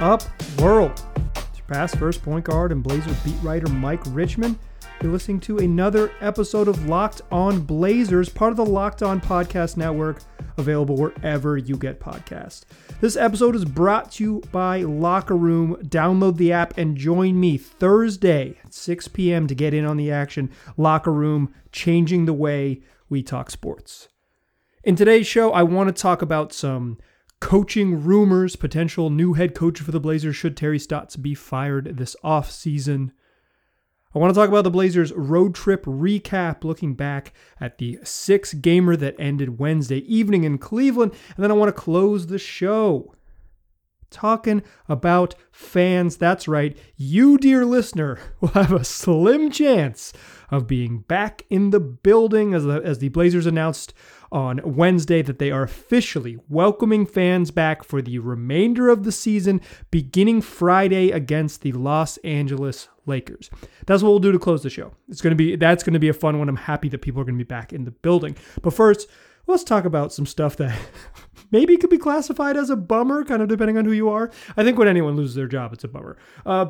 up, world? It's your past first point guard and Blazer beat writer Mike Richman. You're listening to another episode of Locked On Blazers, part of the Locked On Podcast Network, available wherever you get podcasts. This episode is brought to you by Locker Room. Download the app and join me Thursday at 6 p.m. to get in on the action. Locker Room, changing the way we talk sports. In today's show, I want to talk about some coaching rumors, potential new head coach for the Blazers should Terry Stotts be fired this offseason. I want to talk about the Blazers' road trip recap, looking back at the six gamer that ended Wednesday evening in Cleveland. And then I want to close the show talking about fans. That's right, you, dear listener, will have a slim chance of being back in the building as the, as the Blazers announced on Wednesday that they are officially welcoming fans back for the remainder of the season, beginning Friday against the Los Angeles Lakers. That's what we'll do to close the show. It's to be that's to be a fun one. I'm happy that people are to be back in the building. But first, let's talk about some stuff that maybe could be classified as a bummer, kind of depending on who you are. I think when anyone loses their job, it's a bummer. Uh,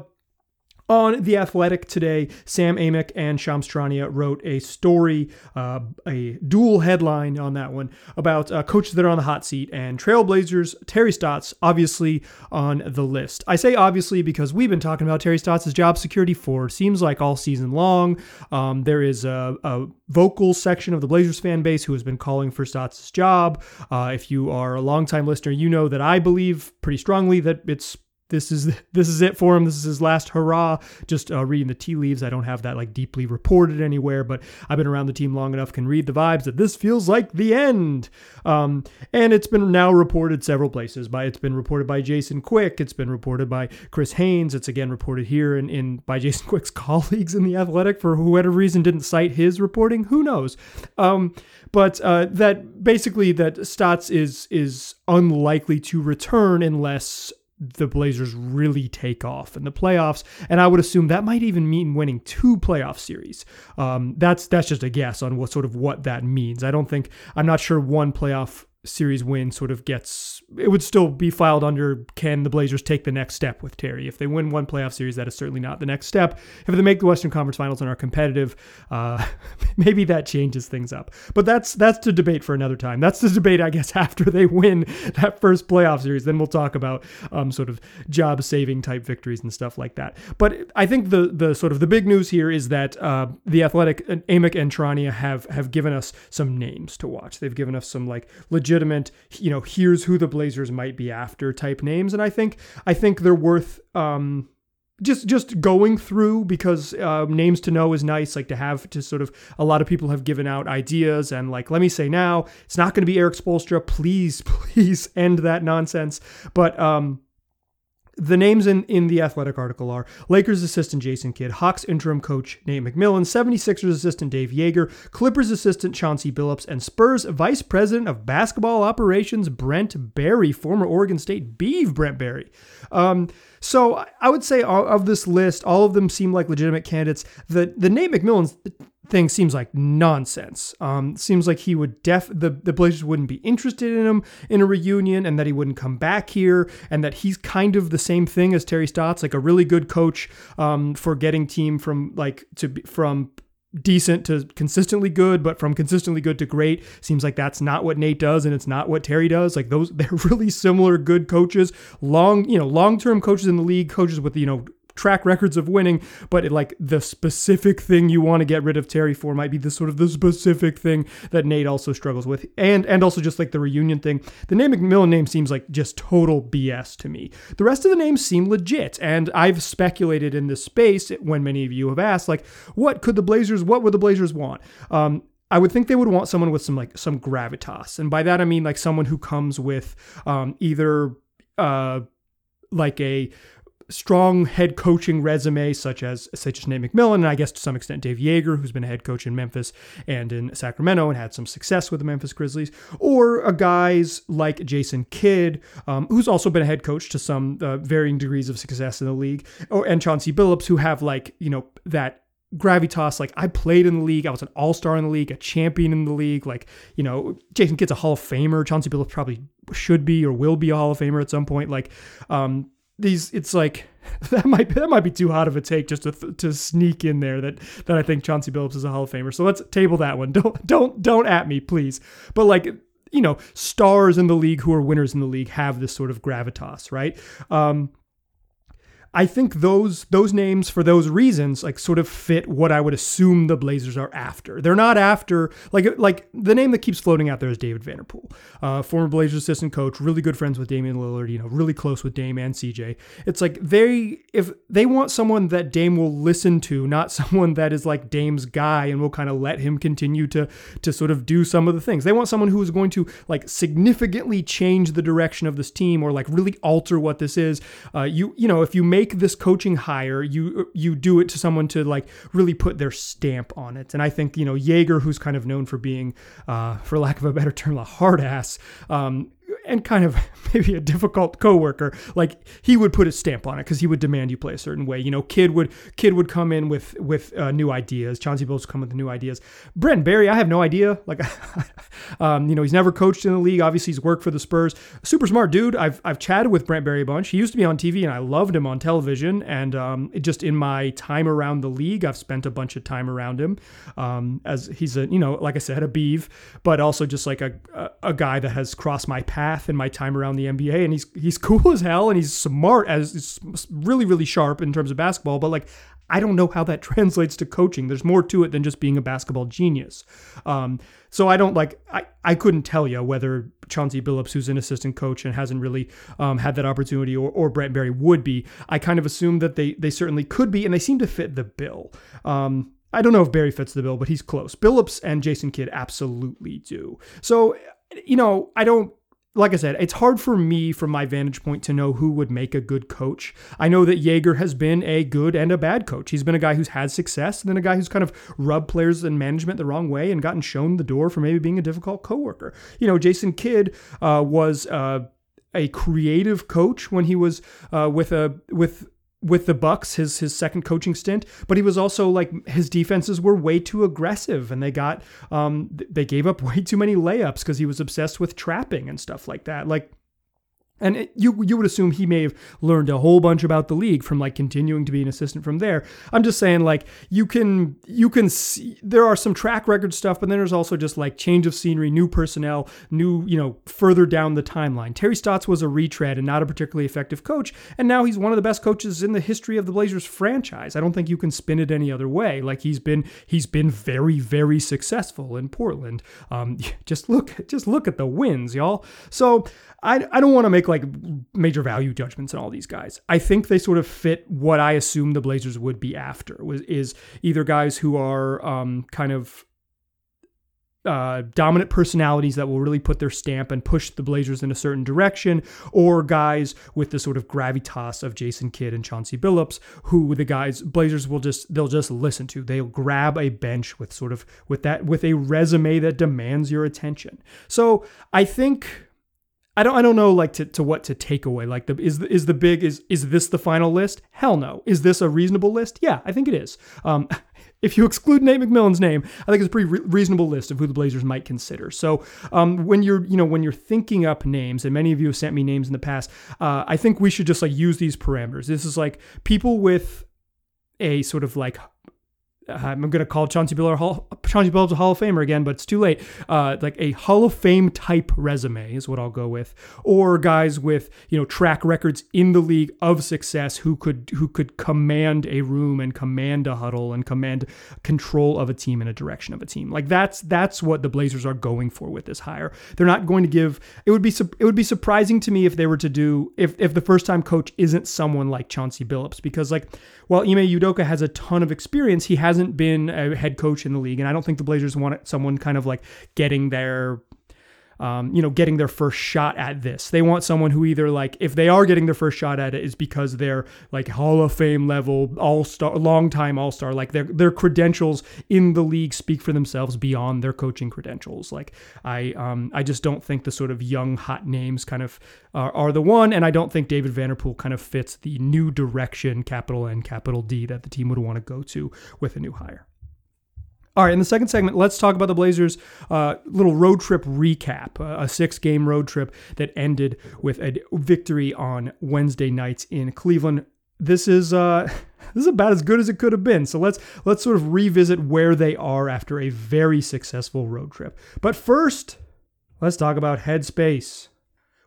on The Athletic today, Sam Amick and Shams Charania wrote a story, uh, a dual headline on that one, about uh, coaches that are on the hot seat and Trailblazers, Terry Stotts, obviously on the list. I say obviously because we've been talking about Terry Stotts' job security for seems like all season long. Um, there is a, a, vocal section of the Blazers fan base who has been calling for Stotts' job. Uh, if you are a longtime listener, you know that I believe pretty strongly that it's this is this is it for him. This is his last hurrah. Just uh, reading the tea leaves. I don't have that like deeply reported anywhere, but I've been around the team long enough, can read the vibes that this feels like the end. Um, and it's been now reported several places. By it's been reported by Jason Quick. It's been reported by Chris Haynes. It's again reported here in, in by Jason Quick's colleagues in the Athletic for whatever reason didn't cite his reporting. Who knows? Um, but uh, that basically that Stotts is is unlikely to return unless the Blazers really take off in the playoffs, and I would assume that might even mean winning two playoff series. Um, that's that's just a guess on what sort of what that means. I don't think I'm not sure one playoff series win sort of gets it would still be filed under can the Blazers take the next step with Terry? If they win one playoff series, that is certainly not the next step. If they make the Western Conference Finals and are competitive, uh, maybe that changes things up. But that's that's the debate for another time. That's the debate, I guess, after they win that first playoff series. Then we'll talk about um, sort of job saving type victories and stuff like that. But I think the the sort of the big news here is that uh, the Athletic, Amick and Charania have have given us some names to watch. They've given us some like legitimate, you know, here's who the Blazers might be after type names, and I think I think they're worth um, just just going through because uh, names to know is nice like to have to sort of a lot of people have given out ideas and like let me say now it's not going to be Erik Spoelstra. Please please end that nonsense. But um the names in, in the athletic article are Lakers assistant Jason Kidd, Hawks interim coach Nate McMillan, 76ers assistant Dave Joerger, Clippers assistant Chauncey Billups, and Spurs vice president of basketball operations Brent Barry, former Oregon State Beeve Brent Barry. Um, so I would say of this list, all of them seem like legitimate candidates. The the Nate McMillan thing seems like nonsense. Um, seems like he would def the the Blazers wouldn't be interested in him in a reunion, and that he wouldn't come back here, and that he's kind of the same thing as Terry Stotts, like a really good coach um, for getting team from like to from decent to consistently good, but from consistently good to great seems like that's not what Nate does and it's not what Terry does. Like those they're really similar good coaches, long, you know, long-term coaches in the league, coaches with, you know, track records of winning, but it, like the specific thing you want to get rid of Terry for might be the sort of the specific thing that Nate also struggles with, and and also just like the reunion thing. The name McMillan name seems like just total BS to me. The rest of the names seem legit, and I've speculated in this space when many of you have asked, like, what could the Blazers, what would the Blazers want? Um, I would think they would want someone with some like some gravitas, and by that I mean like someone who comes with um, either uh, like a strong head coaching resume, such as such as Nate McMillan, and I guess to some extent Dave Joerger, who's been a head coach in Memphis and in Sacramento and had some success with the Memphis Grizzlies, or guys like Jason Kidd, um, who's also been a head coach to some uh, varying degrees of success in the league, or and Chauncey Billups, who have like you know that gravitas like i played in the league i was an all-star in the league a champion in the league like you know jason kidd's a hall of famer chauncey billups probably should be or will be a hall of famer at some point like um these it's like that might that might be too hot of a take just to to sneak in there that that I think Chauncey Billups is a Hall of Famer. So let's table that one. Don't don't don't at me, please. But like you know, stars in the league who are winners in the league have this sort of gravitas, right? Um, I think those those names for those reasons like sort of fit what I would assume the Blazers are after. They're not after like like the name that keeps floating out there is David Vanterpool, uh, former Blazers assistant coach, really good friends with Damian Lillard, you know, really close with Dame and CJ. It's like they if they want someone that Dame will listen to, not someone that is like Dame's guy and will kind of let him continue to to sort of do some of the things. They want someone who is going to like significantly change the direction of this team or like really alter what this is. Uh, you you know if you make make this coaching hire, you you do it to someone to like really put their stamp on it. And I think you know Joerger, who's kind of known for being, uh, for lack of a better term, a hard ass, um, and kind of maybe a difficult coworker, like he would put a stamp on it because he would demand you play a certain way. You know, Kidd would Kidd would come in with with uh, new ideas. Chauncey Billups come with new ideas. Brent Barry, I have no idea. Like, um, you know, he's never coached in the league. Obviously, he's worked for the Spurs. Super smart dude. I've I've chatted with Brent Barry a bunch. He used to be on TV, and I loved him on television. And um, just in my time around the league, I've spent a bunch of time around him. Um, as he's a you know, like I said, a beeve, but also just like a a, a guy that has crossed my path in my time around the NBA, and he's he's cool as hell, and he's smart as he's really really sharp in terms of basketball. But like, I don't know how that translates to coaching. There's more to it than just being a basketball genius. Um, so I don't like I, I couldn't tell you whether Chauncey Billups, who's an assistant coach and hasn't really um, had that opportunity, or, or Brent Barry would be. I kind of assume that they they certainly could be, and they seem to fit the bill. Um, I don't know if Barry fits the bill, but he's close. Billups and Jason Kidd absolutely do. So you know, I don't like I said, it's hard for me from my vantage point to know who would make a good coach. I know that Joerger has been a good and a bad coach. He's been a guy who's had success and then a guy who's kind of rubbed players and management the wrong way and gotten shown the door for maybe being a difficult coworker. You know, Jason Kidd uh, was uh, a creative coach when he was uh, with a with with the Bucks, his his second coaching stint, but he was also like his defenses were way too aggressive, and they got um they gave up way too many layups because he was obsessed with trapping and stuff like that. Like and it, you you would assume he may have learned a whole bunch about the league from like continuing to be an assistant from there. I'm just saying like you can you can see there are some track record stuff, but then there's also just like change of scenery, new personnel, new you know further down the timeline. Terry Stotts was a retread and not a particularly effective coach, and now he's one of the best coaches in the history of the Blazers franchise. I don't think you can spin it any other way. Like he's been he's been very very successful in Portland. Um, just look just look at the wins, y'all. So I, I don't want to make like major value judgments on all these guys. I think they sort of fit what I assume the Blazers would be after was is either guys who are um, kind of uh, dominant personalities that will really put their stamp and push the Blazers in a certain direction, or guys with the sort of gravitas of Jason Kidd and Chauncey Billups, who the guys Blazers will just they'll just listen to. They'll grab a bench with sort of with that with a resume that demands your attention. So I think I don't I don't know like to, to what to take away. Like the is the, is the big is is this the final list? Hell no. Is this a reasonable list? Yeah, I think it is. Um, if you exclude Nate McMillan's name, I think it's a pretty re- reasonable list of who the Blazers might consider. So um, when you're you know when you're thinking up names, and many of you have sent me names in the past, uh, I think we should just like use these parameters. This is like people with a sort of like I'm going to call Chauncey Billups Hall, Chauncey Billups a Hall of Famer again, but it's too late. Uh, like a Hall of Fame type resume is what I'll go with, or guys with you know track records in the league of success who could who could command a room and command a huddle and command control of a team and a direction of a team. Like that's that's what the Blazers are going for with this hire. They're not going to give. It would be it would be surprising to me if they were to do if if the first time coach isn't someone like Chauncey Billups because like while Ime Udoka has a ton of experience, he hasn't been a head coach in the league, and I don't think the Blazers want someone kind of like getting their um, you know, getting their first shot at this. They want someone who either like, if they are getting their first shot at it, is because they're like Hall of Fame level, all star, long time all star. Like their their credentials in the league speak for themselves beyond their coaching credentials. Like I um I just don't think the sort of young hot names kind of are, are the one, and I don't think David Vanterpool kind of fits the new direction, capital N, capital D, that the team would want to go to with a new hire. All right, in the second segment, let's talk about the Blazers' uh, little road trip recap, uh, a six game road trip that ended with a victory on Wednesday nights in Cleveland. This is uh, this is about as good as it could have been. So let's let's sort of revisit where they are after a very successful road trip. But first, let's talk about Headspace.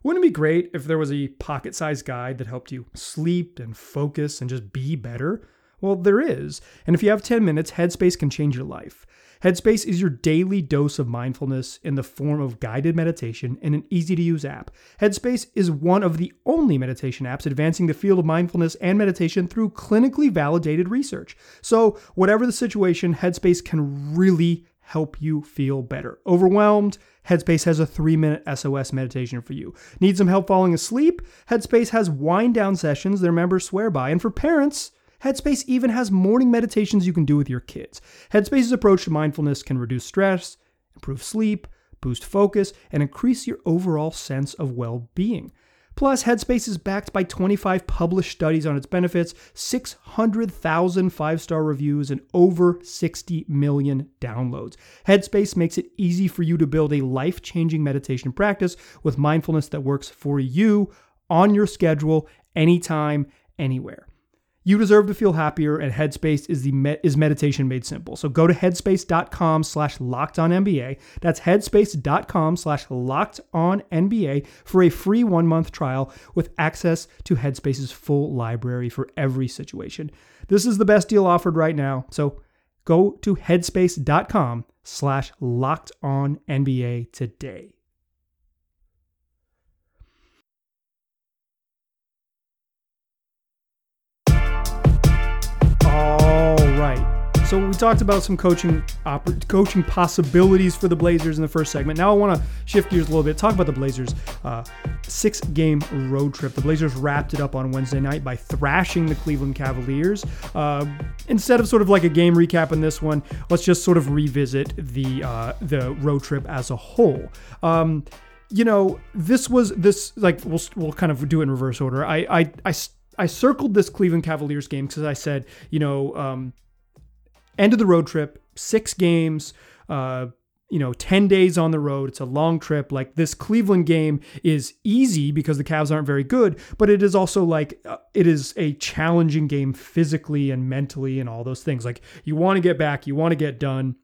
Wouldn't it be great if there was a pocket-sized guide that helped you sleep and focus and just be better? Well, there is. And if you have 10 minutes, Headspace can change your life. Headspace is your daily dose of mindfulness in the form of guided meditation in an easy to use app. Headspace is one of the only meditation apps advancing the field of mindfulness and meditation through clinically validated research. So, whatever the situation, Headspace can really help you feel better. Overwhelmed? Headspace has a three minute SOS meditation for you. Need some help falling asleep? Headspace has wind down sessions their members swear by. And for parents, Headspace even has morning meditations you can do with your kids. Headspace's approach to mindfulness can reduce stress, improve sleep, boost focus, and increase your overall sense of well being. Plus, Headspace is backed by 25 published studies on its benefits, 600,000 five star reviews, and over 60 million downloads. Headspace makes it easy for you to build a life changing meditation practice with mindfulness that works for you on your schedule, anytime, anywhere. You deserve to feel happier, and Headspace is the med- is meditation made simple. So go to headspace.com slash locked on NBA. That's headspace.com slash locked on NBA for a free one month trial with access to Headspace's full library for every situation. This is the best deal offered right now. So go to headspace.com slash locked on NBA today. So we talked about some coaching coaching possibilities for the Blazers in the first segment. Now I want to shift gears a little bit. Talk about the Blazers' uh, six-game road trip. The Blazers wrapped it up on Wednesday night by thrashing the Cleveland Cavaliers. Uh, instead of sort of like a game recap in this one, let's just sort of revisit the uh, the road trip as a whole. Um, you know, this was this like we'll we'll kind of do it in reverse order. I I I, I circled this Cleveland Cavaliers game because I said, you know. Um, end of the road trip, six games, uh, you know, 10 days on the road. It's a long trip. Like this Cleveland game is easy because the Cavs aren't very good, but it is also like uh, it is a challenging game physically and mentally and all those things. Like you want to get back, you want to get done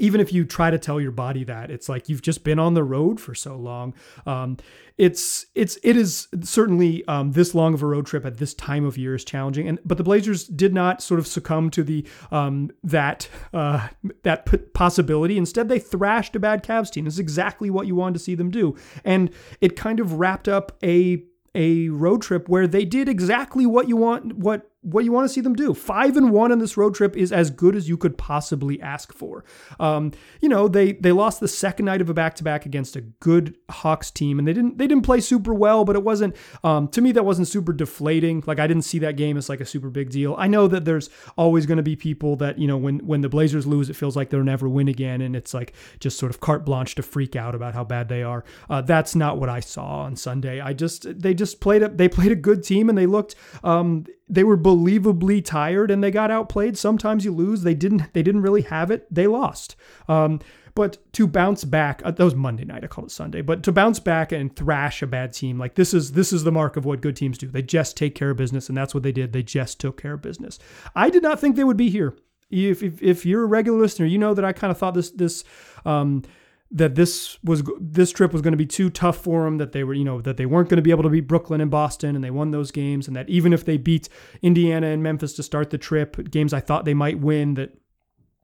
even if you try to tell your body that it's like you've just been on the road for so long. Um, it's it's it is certainly um, this long of a road trip at this time of year is challenging. And but the blazers did not sort of succumb to the um, that uh, that p- possibility. Instead they thrashed a bad Cavs team. It's exactly what you wanted to see them do. And it kind of wrapped up a a road trip where they did exactly what you want what what you want to see them do. Five and one on this road trip is as good as you could possibly ask for. Um, you know, they they lost the second night of a back to back against a good Hawks team, and they didn't they didn't play super well, but it wasn't um, to me that wasn't super deflating. Like I didn't see that game as like a super big deal. I know that there's always going to be people that you know when when the Blazers lose, it feels like they'll never win again, and it's like just sort of carte blanche to freak out about how bad they are. Uh, that's not what I saw on Sunday. I just they just played a they played a good team, and they looked um, they were believably tired and they got outplayed. Sometimes you lose. They didn't. They didn't really have it. They lost. Um, but to bounce back, uh, that was Monday night. I call it Sunday. But to bounce back and thrash a bad team, like this is this is the mark of what good teams do. They just take care of business, and that's what they did. They just took care of business. I did not think they would be here. If if, if you're a regular listener, you know that I kind of thought this this. Um, that this was this trip was going to be too tough for them that they were you know that they weren't going to be able to beat Brooklyn and Boston and they won those games and that even if they beat Indiana and Memphis to start the trip games I thought they might win that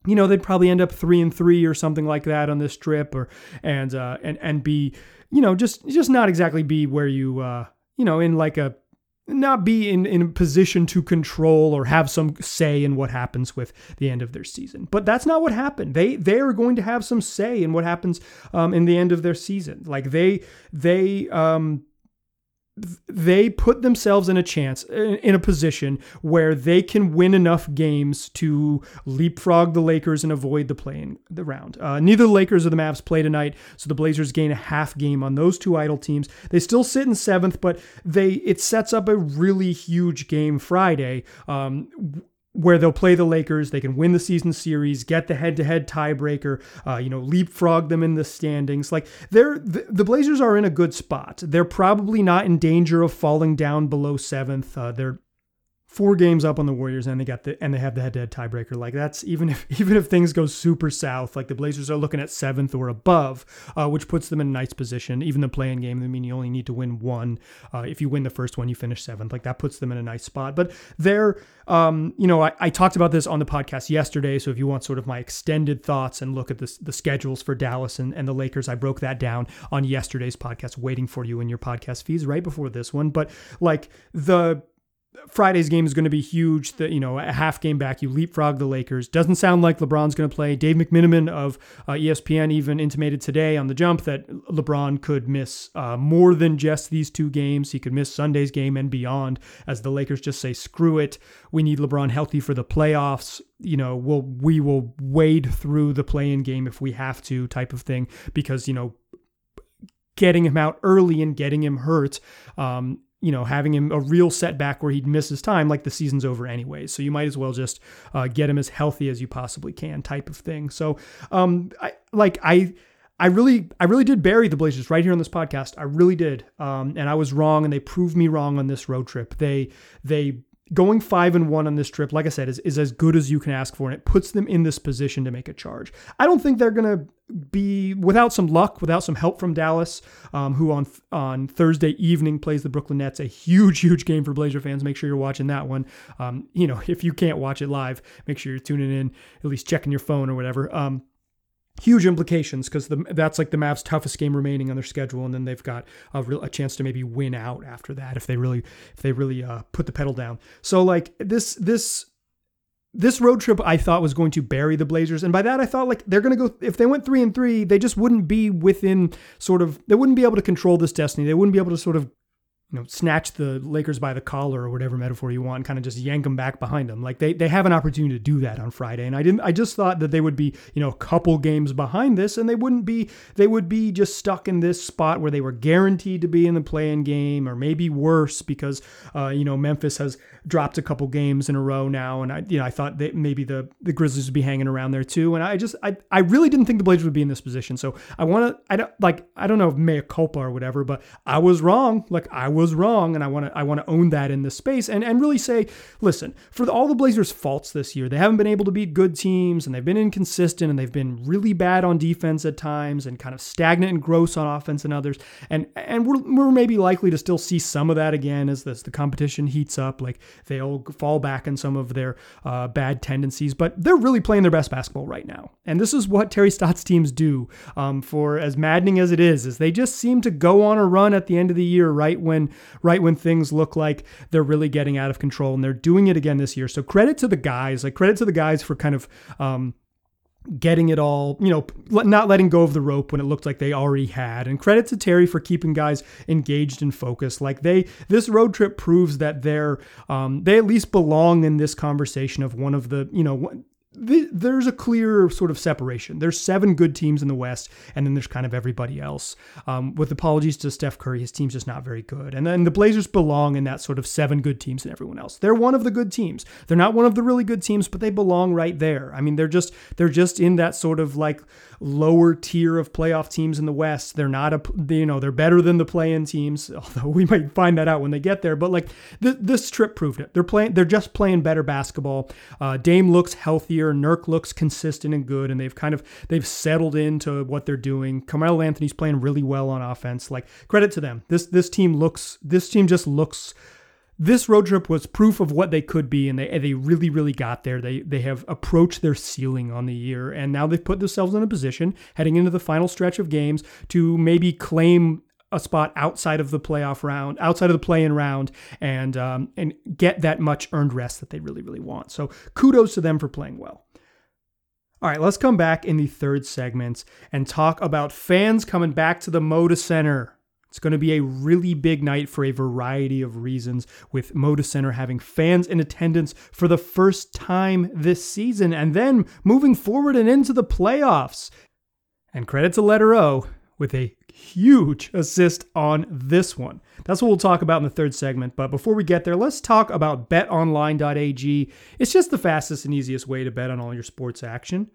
you know they'd probably end up 3 and 3 or something like that on this trip or and uh and and be you know just just not exactly be where you uh you know in like a not be in, in a position to control or have some say in what happens with the end of their season. But that's not what happened. They they are going to have some say in what happens um, in the end of their season. Like they they um, they put themselves in a chance in a position where they can win enough games to leapfrog the Lakers and avoid the playing the round. Uh, neither the Lakers or the Mavs play tonight, so the Blazers gain a half game on those two idle teams. They still sit in seventh, but they it sets up a really huge game Friday. Um, where they'll play the Lakers. They can win the season series, get the head-to-head tiebreaker, uh, you know, leapfrog them in the standings. Like they're the, the, Blazers are in a good spot. They're probably not in danger of falling down below seventh. Uh, they're four games up on the Warriors and they got the and they have the head-to-head tiebreaker. Like that's even if even if things go super south, like the Blazers are looking at seventh or above, uh, which puts them in a nice position. Even the play-in game, I mean, you only need to win one. Uh, if you win the first one, you finish seventh. Like that puts them in a nice spot. But they're, um, you know, I, I talked about this on the podcast yesterday. So if you want sort of my extended thoughts and look at this, the schedules for Dallas and, and the Lakers, I broke that down on yesterday's podcast, waiting for you in your podcast feeds right before this one. But like the Friday's game is going to be huge. That you know, a half game back, you leapfrog the Lakers. Doesn't sound like LeBron's going to play. Dave McMenamin of uh, ESPN even intimated today on the jump that LeBron could miss uh, more than just these two games. He could miss Sunday's game and beyond, as the Lakers just say, "Screw it, we need LeBron healthy for the playoffs." You know, we'll we will wade through the play-in game if we have to, type of thing, because you know getting him out early and getting him hurt um, you know, having him a real setback where he'd miss his time, like the season's over anyways. So you might as well just uh, get him as healthy as you possibly can, type of thing. So, um, I like I. I really, I really did bury the Blazers right here on this podcast. I really did, um, and I was wrong, and they proved me wrong on this road trip. They, they going five and one on this trip, like I said, is, is as good as you can ask for, and it puts them in this position to make a charge. I don't think they're going to be without some luck, without some help from Dallas, um, who on on Thursday evening plays the Brooklyn Nets. A huge, huge game for Blazer fans. Make sure you're watching that one. Um, you know, if you can't watch it live, make sure you're tuning in, at least checking your phone or whatever. Um, huge implications because that's like the Mavs' toughest game remaining on their schedule, and then they've got a, real, a chance to maybe win out after that if they really if they really uh, put the pedal down. So like this this this road trip I thought was going to bury the Blazers, and by that I thought like they're to go if they went three and three, they just wouldn't be within sort of they wouldn't be able to control this destiny. They wouldn't be able to sort of you know, snatch the Lakers by the collar or whatever metaphor you want, and kind of just yank them back behind them. Like they they have an opportunity to do that on Friday, and I didn't. I just thought that they would be you know a couple games behind this, and they wouldn't be. They would be just stuck in this spot where they were guaranteed to be in the play-in game, or maybe worse because uh, you know Memphis has dropped a couple games in a row now, and I you know I thought that maybe the the Grizzlies would be hanging around there too, and I just I I really didn't think the Blazers would be in this position. So I want to I don't like I don't know if mea culpa or whatever, but I was wrong. Like I was wrong, and I want to I want to own that in this space and and really say, listen, for the, all the Blazers' faults this year, they haven't been able to beat good teams and they've been inconsistent and they've been really bad on defense at times and kind of stagnant and gross on offense and others. And and we're, we're maybe likely to still see some of that again as this the competition heats up. Like they'll fall back in some of their uh, bad tendencies, but they're really playing their best basketball right now. And this is what Terry Stotts teams do. Um, for as maddening as it is, is they just seem to go on a run at the end of the year, right when right when things look like they're really getting out of control, and they're doing it again this year. So credit to the guys, like credit to the guys for kind of. Um, getting it all, you know, not letting go of the rope when it looked like they already had. And credit to Terry for keeping guys engaged and focused. Like they, this road trip proves that they're, um, they at least belong in this conversation of one of the, you know, there's a clear sort of separation. There's seven good teams in the West, and then there's kind of everybody else. Um, with apologies to Steph Curry, his team's just not very good. And then the Blazers belong in that sort of seven good teams and everyone else. They're one of the good teams. They're not one of the really good teams, but they belong right there. I mean, they're just they're just in that sort of like lower tier of playoff teams in the West. They're not a you know they're better than the play-in teams, although we might find that out when they get there. But like th- this trip proved it. They're playing. They're just playing better basketball. Uh, Dame looks healthier. Nurk looks consistent and good, and they've kind of they've settled into what they're doing. Carmelo Anthony's playing really well on offense. Like credit to them. This this team looks. This team just looks this road trip was proof of what they could be, and they they really really got there. They they have approached their ceiling on the year, and now they've put themselves in a position heading into the final stretch of games to maybe claim a spot outside of the playoff round, outside of the play-in round, and um, and get that much earned rest that they really really want. So kudos to them for playing well. All right, let's come back in the third segment and talk about fans coming back to the Moda Center. It's going to be a really big night for a variety of reasons, with Moda Center having fans in attendance for the first time this season, and then moving forward and into the playoffs. And credit to Letter O, with a huge assist on this one. That's what we'll talk about in the third segment. But before we get there, let's talk about betonline.ag. It's just the fastest and easiest way to bet on all your sports action.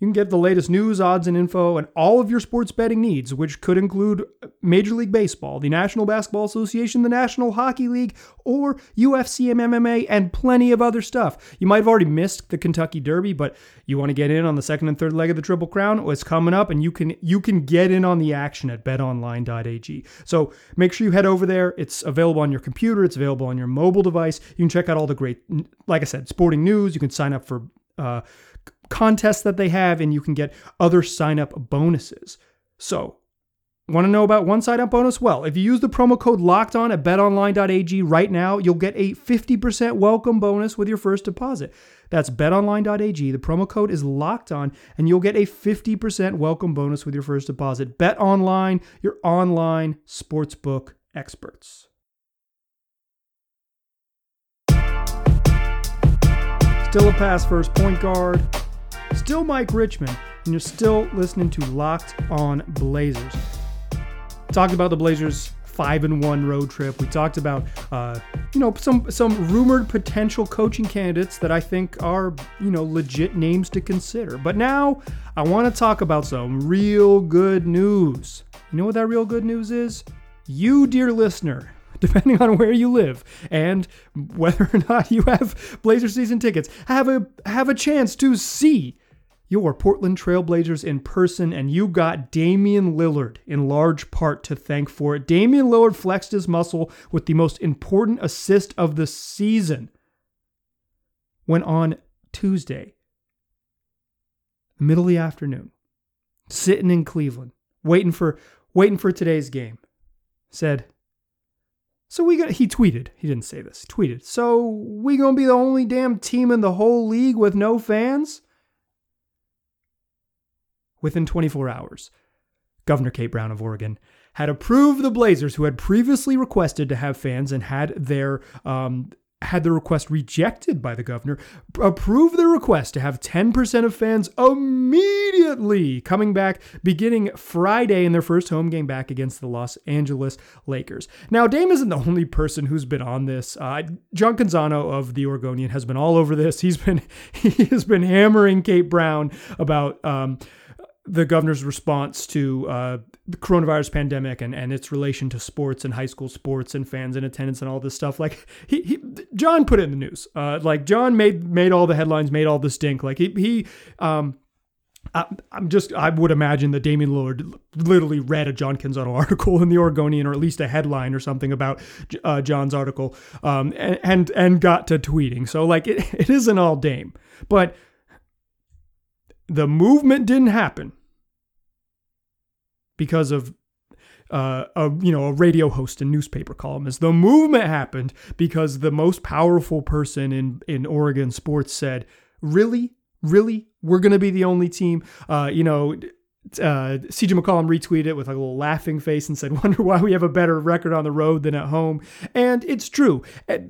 You can get the latest news, odds, and info, and all of your sports betting needs, which could include Major League Baseball, the National Basketball Association, the National Hockey League, or UFC and MMA, and plenty of other stuff. You might have already missed the Kentucky Derby, but you want to get in on the second and third leg of the Triple Crown? Well, it's coming up, and you can you can get in on the action at BetOnline.ag. So make sure you head over there. It's available on your computer. It's available on your mobile device. You can check out all the great, like I said, sporting news. You can sign up for. Uh, contests that they have, and you can get other sign up bonuses. So, want to know about one sign up bonus? Well, if you use the promo code locked on at betonline.ag right now, you'll get a 50% welcome bonus with your first deposit. That's betonline.ag. The promo code is locked on, and you'll get a 50% welcome bonus with your first deposit. Bet online, your online sportsbook experts. Still a pass first point guard. Still Mike Richman, and you're still listening to Locked On Blazers. Talked about the Blazers five and one road trip. We talked about uh, you know some some rumored potential coaching candidates that I think are you know legit names to consider. But now I want to talk about some real good news. You know what that real good news is? You, dear listener, depending on where you live and whether or not you have Blazer season tickets, have a have a chance to see your Portland Trailblazers in person, and you got Damian Lillard in large part to thank for it. Damian Lillard flexed his muscle with the most important assist of the season when on Tuesday, middle of the afternoon, sitting in Cleveland, waiting for waiting for today's game, said, so we got he tweeted, he didn't say this, tweeted, so we gonna be the only damn team in the whole league with no fans? Within 24 hours, Governor Kate Brown of Oregon had approved the Blazers, who had previously requested to have fans and had their um, had the request rejected by the governor, approve the request to have 10% of fans immediately coming back beginning Friday in their first home game back against the Los Angeles Lakers. Now, Dame isn't the only person who's been on this. Uh, John Canzano of the Oregonian has been all over this. He's been he has been hammering Kate Brown about um, the governor's response to uh, the coronavirus pandemic and, and its relation to sports and high school sports and fans and attendance and all this stuff. Like he, he John put it in the news. Uh, like John made made all the headlines, made all the stink. Like he he um I, am just I would imagine that Damian Lillard literally read a John Canzano article in the Oregonian or at least a headline or something about uh, John's article um and, and and got to tweeting. So like it, it isn't all Dame, but the movement didn't happen because of uh, a you know a radio host and newspaper columnist. The movement happened because the most powerful person in in Oregon sports said, "Really, really, we're going to be the only team." Uh, you know, uh, CJ McCollum retweeted it with a little laughing face and said, "Wonder why we have a better record on the road than at home." And it's true.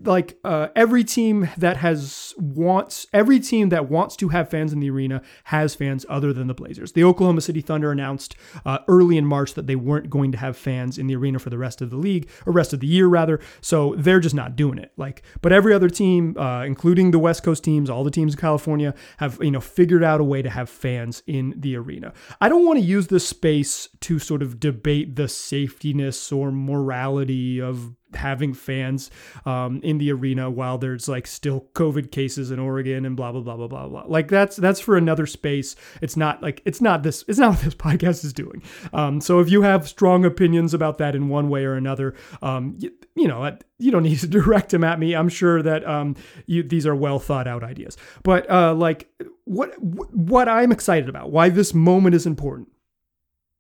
Like uh, every team that has wants every team that wants to have fans in the arena has fans other than the Blazers. The Oklahoma City Thunder announced uh, early in March that they weren't going to have fans in the arena for the rest of the league or rest of the year rather. So they're just not doing it. Like, but every other team, uh, including the West Coast teams, all the teams in California, have you know figured out a way to have fans in the arena. I don't want to use this space to sort of debate the safetiness or morality of having fans um, in the arena while there's like still COVID cases in Oregon and blah blah blah blah blah blah. Like that's that's for another space. It's not like it's not this it's not what this podcast is doing. Um, so if you have strong opinions about that in one way or another, um, you, you, know you don't need to direct them at me. I'm sure that um, you, these are well thought out ideas. But uh, like what what I'm excited about, why this moment is important,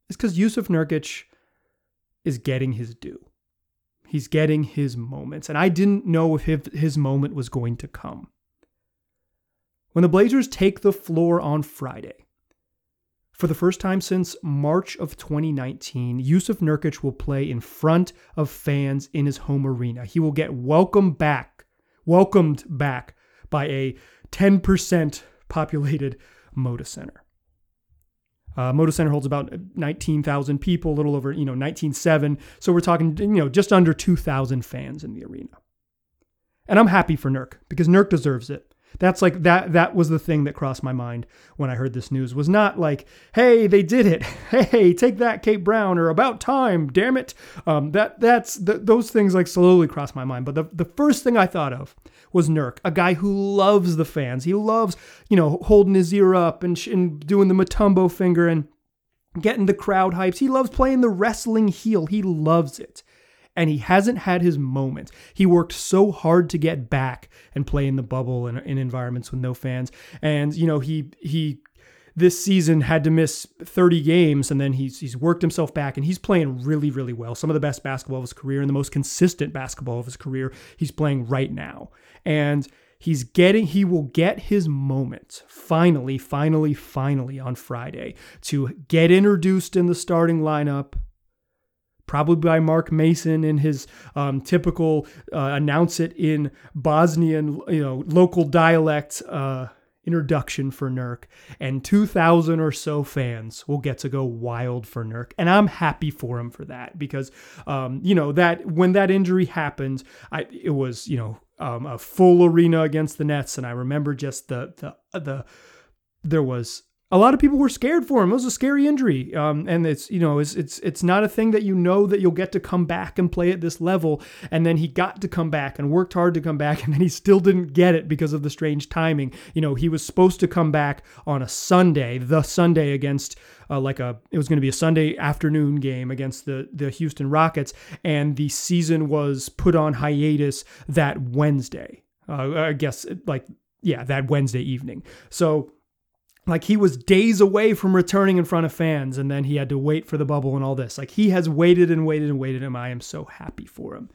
is because Jusuf Nurkic is getting his due. He's getting his moments. And I didn't know if his moment was going to come. When the Blazers take the floor on Friday, for the first time since March of 2019, Jusuf Nurkic will play in front of fans in his home arena. He will get welcomed back, welcomed back by a 10% populated Moda Center. Uh, Moda Center holds about 19,000 people, a little over, you know, 19.7. So we're talking, you know, just under 2,000 fans in the arena. And I'm happy for Nurk because Nurk deserves it. That's like that that was the thing that crossed my mind when I heard this news was not like, hey, they did it. Hey, take that, Kate Brown, or about time, damn it. Um, that that's those things like slowly crossed my mind. But the, the first thing I thought of was Nurk, a guy who loves the fans. He loves, you know, holding his ear up and, and doing the Mutombo finger and getting the crowd hypes. He loves playing the wrestling heel. He loves it and he hasn't had his moment. He worked so hard to get back and play in the bubble and in environments with no fans. And you know, he he this season had to miss 30 games and then he's he's worked himself back and he's playing really really well. Some of the best basketball of his career and the most consistent basketball of his career he's playing right now. And he's getting he will get his moment finally finally finally on Friday to get introduced in the starting lineup probably by Mark Mason in his um, typical uh, announce it in Bosnian, you know, local dialect uh, introduction for Nurk. And 2,000 or so fans will get to go wild for Nurk. And I'm happy for him for that because, um, you know, that when that injury happened, I, it was, you know, um, a full arena against the Nets. And I remember just the, the, the, there was a lot of people were scared for him. It was a scary injury, um, and it's you know it's it's it's not a thing that you know that you'll get to come back and play at this level. And then he got to come back and worked hard to come back, and then he still didn't get it because of the strange timing. You know, he was supposed to come back on a Sunday, the Sunday against uh, like a it was going to be a Sunday afternoon game against the the Houston Rockets, and the season was put on hiatus that Wednesday. Uh, I guess like yeah, that Wednesday evening. So like he was days away from returning in front of fans and then he had to wait for the bubble and all this like he has waited and waited and waited and i am so happy for him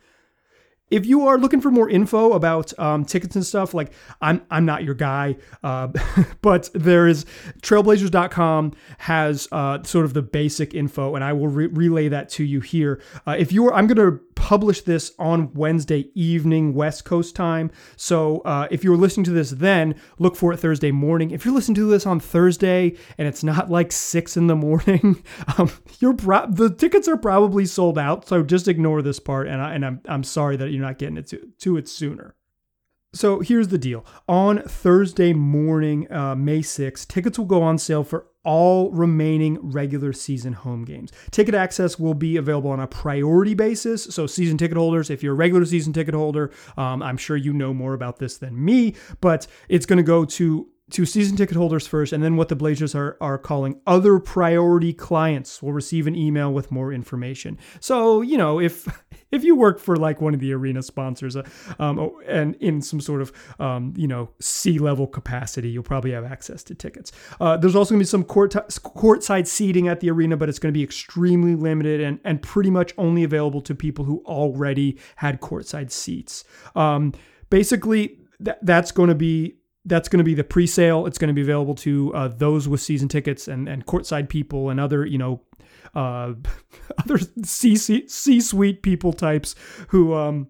if you are looking for more info about um, tickets and stuff, like I'm, I'm not your guy, uh, but there is trailblazers.com has uh, sort of the basic info, and I will re- relay that to you here. Uh, if you are, I'm going to publish this on Wednesday evening West Coast time. So uh, if you're listening to this then, look for it Thursday morning. If you're listening to this on Thursday and it's not like six in the morning, um, you're pro- the tickets are probably sold out. So just ignore this part, and I, and I'm I'm sorry that you're not getting it to, to it sooner. So here's the deal. On Thursday morning, uh, May 6th, tickets will go on sale for all remaining regular season home games. Ticket access will be available on a priority basis. So, season ticket holders, if you're a regular season ticket holder, um, I'm sure you know more about this than me, but it's going to go to to season ticket holders first, and then what the Blazers are, are calling other priority clients will receive an email with more information. So, you know, if if you work for like one of the arena sponsors uh, um, oh, and in some sort of, um, you know, C level capacity, you'll probably have access to tickets. Uh, there's also going to be some court courtside seating at the arena, but it's going to be extremely limited and, and pretty much only available to people who already had courtside seats. Um, basically, th- that's going to be that's going to be the pre-sale. It's going to be available to uh, those with season tickets and, and courtside people and other, you know, uh, other C suite people types who um,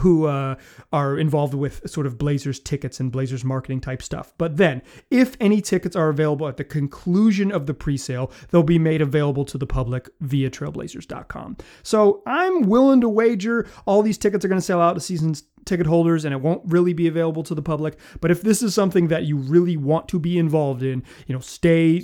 who uh, are involved with sort of Blazers tickets and Blazers marketing type stuff. But then, if any tickets are available at the conclusion of the presale, they'll be made available to the public via trailblazers.com. So I'm willing to wager all these tickets are going to sell out to season's ticket holders and it won't really be available to the public. But if this is something that you really want to be involved in, you know, stay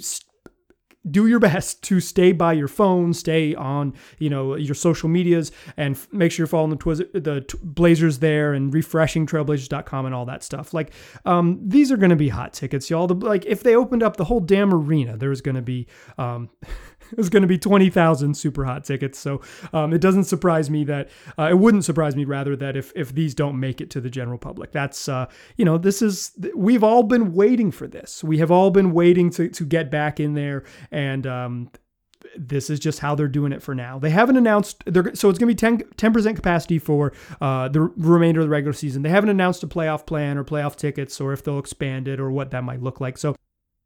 do your best to stay by your phone, stay on you know your social medias, and f- make sure you're following the, Twiz- the t- Blazers there and refreshing Trailblazers.com and all that stuff. Like um, these are going to be hot tickets, y'all. The, like if they opened up the whole damn arena, there's going to be um, It's going to be 20,000 super hot tickets. So um, it doesn't surprise me that, uh, it wouldn't surprise me rather that if, if these don't make it to the general public. That's, uh, you know, this is, we've all been waiting for this. We have all been waiting to, to get back in there. And, um, this is just how they're doing it for now. They haven't announced they're so it's going to be 10 percent capacity for uh, the remainder of the regular season. They haven't announced a playoff plan or playoff tickets or if they'll expand it or what that might look like. So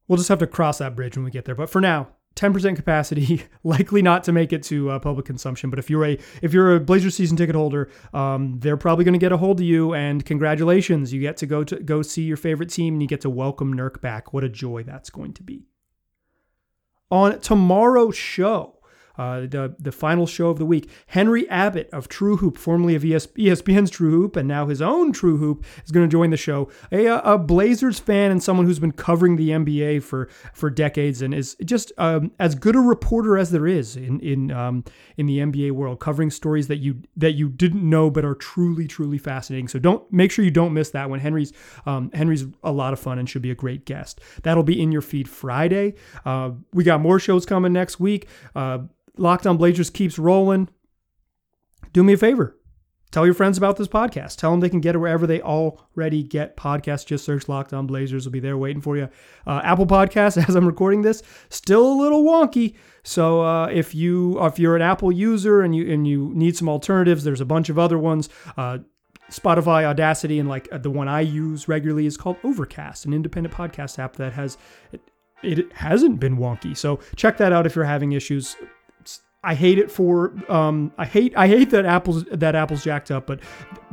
we'll just have to cross that bridge when we get there. But for now, 10% capacity, likely not to make it to uh, public consumption. But if you're a if you're a Blazer season ticket holder, um, they're probably going to get a hold of you. And congratulations, you get to go to go see your favorite team, and you get to welcome Nurk back. What a joy that's going to be. on tomorrow's show, uh, the the final show of the week. Henry Abbott of True Hoop, formerly of ES, ESPN's True Hoop, and now his own True Hoop, is going to join the show. A, a, Blazers fan and someone who's been covering the NBA for for decades and is just um, as good a reporter as there is in in um, in the NBA world, covering stories that you that you didn't know but are truly truly fascinating. So don't make sure you don't miss that one. Henry's um, Henry's a lot of fun and should be a great guest. That'll be in your feed Friday. Uh, we got more shows coming next week. Uh, Locked on Blazers keeps rolling. Do me a favor. Tell your friends about this podcast. Tell them they can get it wherever they already get podcasts. Just search Locked On Blazers. will be there waiting for you. Uh, Apple Podcasts, as I'm recording this, still a little wonky. So uh, if you if you're an Apple user and you and you need some alternatives, there's a bunch of other ones. Uh, Spotify, Audacity, and like uh, the one I use regularly is called Overcast, an independent podcast app that has it, it hasn't been wonky. So check that out if you're having issues. I hate it for um, I hate I hate that Apple's that Apple's jacked up, but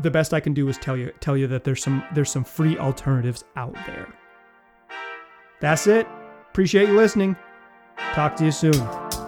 the best I can do is tell you tell you that there's some there's some free alternatives out there. That's it. Appreciate you listening. Talk to you soon.